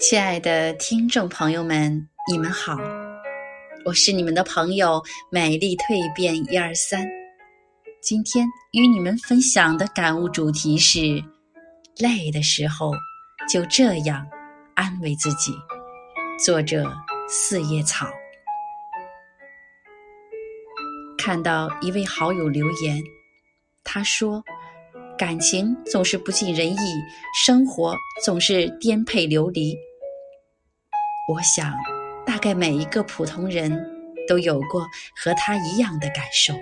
亲爱的听众朋友们，你们好，我是你们的朋友美丽蜕变一二三。今天与你们分享的感悟主题是：累的时候就这样安慰自己。作者四叶草。看到一位好友留言，他说。感情总是不尽人意，生活总是颠沛流离。我想，大概每一个普通人都有过和他一样的感受。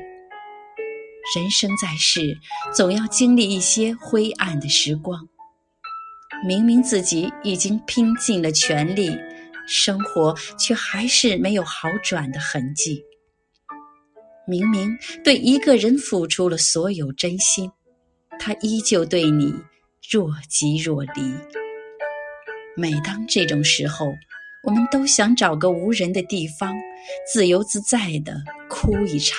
人生在世，总要经历一些灰暗的时光。明明自己已经拼尽了全力，生活却还是没有好转的痕迹。明明对一个人付出了所有真心。他依旧对你若即若离。每当这种时候，我们都想找个无人的地方，自由自在地哭一场。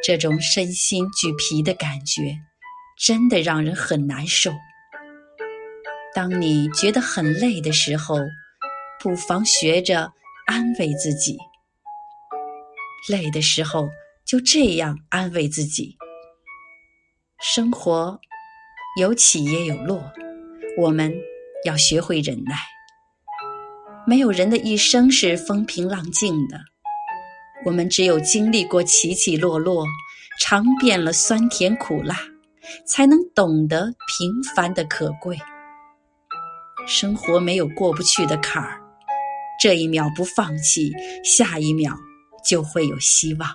这种身心俱疲的感觉，真的让人很难受。当你觉得很累的时候，不妨学着安慰自己。累的时候，就这样安慰自己。生活有起也有落，我们要学会忍耐。没有人的一生是风平浪静的，我们只有经历过起起落落，尝遍了酸甜苦辣，才能懂得平凡的可贵。生活没有过不去的坎儿，这一秒不放弃，下一秒就会有希望。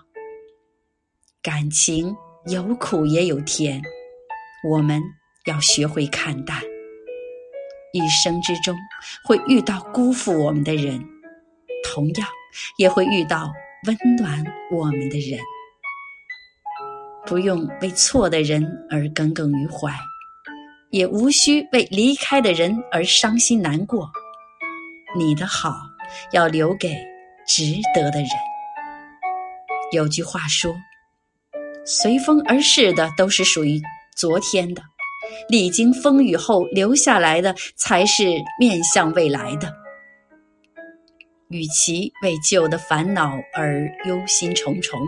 感情。有苦也有甜，我们要学会看淡。一生之中会遇到辜负我们的人，同样也会遇到温暖我们的人。不用为错的人而耿耿于怀，也无需为离开的人而伤心难过。你的好要留给值得的人。有句话说。随风而逝的都是属于昨天的，历经风雨后留下来的才是面向未来的。与其为旧的烦恼而忧心忡忡，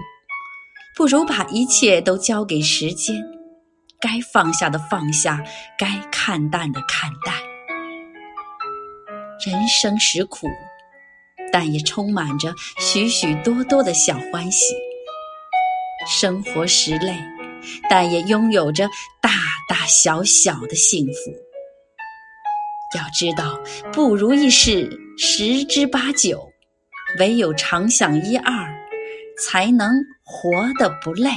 不如把一切都交给时间，该放下的放下，该看淡的看淡。人生实苦，但也充满着许许多多的小欢喜。生活实累，但也拥有着大大小小的幸福。要知道，不如意事十之八九，唯有常想一二，才能活得不累。